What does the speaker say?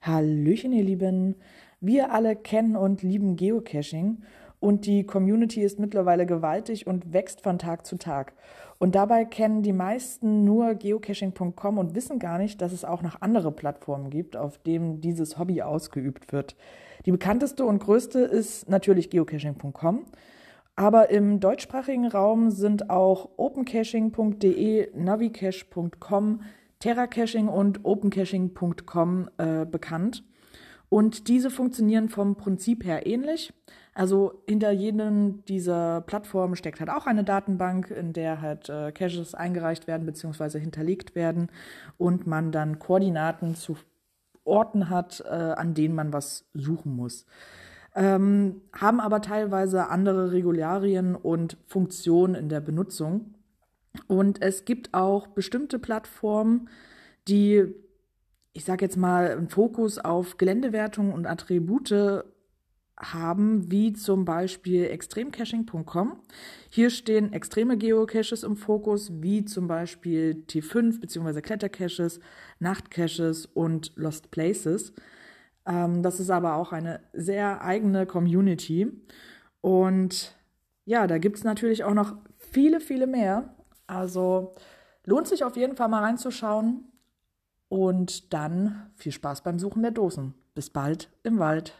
Hallöchen, ihr Lieben. Wir alle kennen und lieben Geocaching und die Community ist mittlerweile gewaltig und wächst von Tag zu Tag. Und dabei kennen die meisten nur geocaching.com und wissen gar nicht, dass es auch noch andere Plattformen gibt, auf denen dieses Hobby ausgeübt wird. Die bekannteste und größte ist natürlich geocaching.com. Aber im deutschsprachigen Raum sind auch opencaching.de, navicache.com, terracaching und opencaching.com äh, bekannt. Und diese funktionieren vom Prinzip her ähnlich. Also hinter jedem dieser Plattformen steckt halt auch eine Datenbank, in der halt äh, Caches eingereicht werden bzw. hinterlegt werden und man dann Koordinaten zu Orten hat, äh, an denen man was suchen muss. Ähm, haben aber teilweise andere Regularien und Funktionen in der Benutzung. Und es gibt auch bestimmte Plattformen, die, ich sage jetzt mal, einen Fokus auf Geländewertung und Attribute haben, wie zum Beispiel extremcaching.com. Hier stehen extreme Geocaches im Fokus, wie zum Beispiel T5 bzw. Klettercaches, Nachtcaches und Lost Places. Ähm, das ist aber auch eine sehr eigene Community. Und ja, da gibt es natürlich auch noch viele, viele mehr. Also lohnt sich auf jeden Fall mal reinzuschauen. Und dann viel Spaß beim Suchen der Dosen. Bis bald im Wald.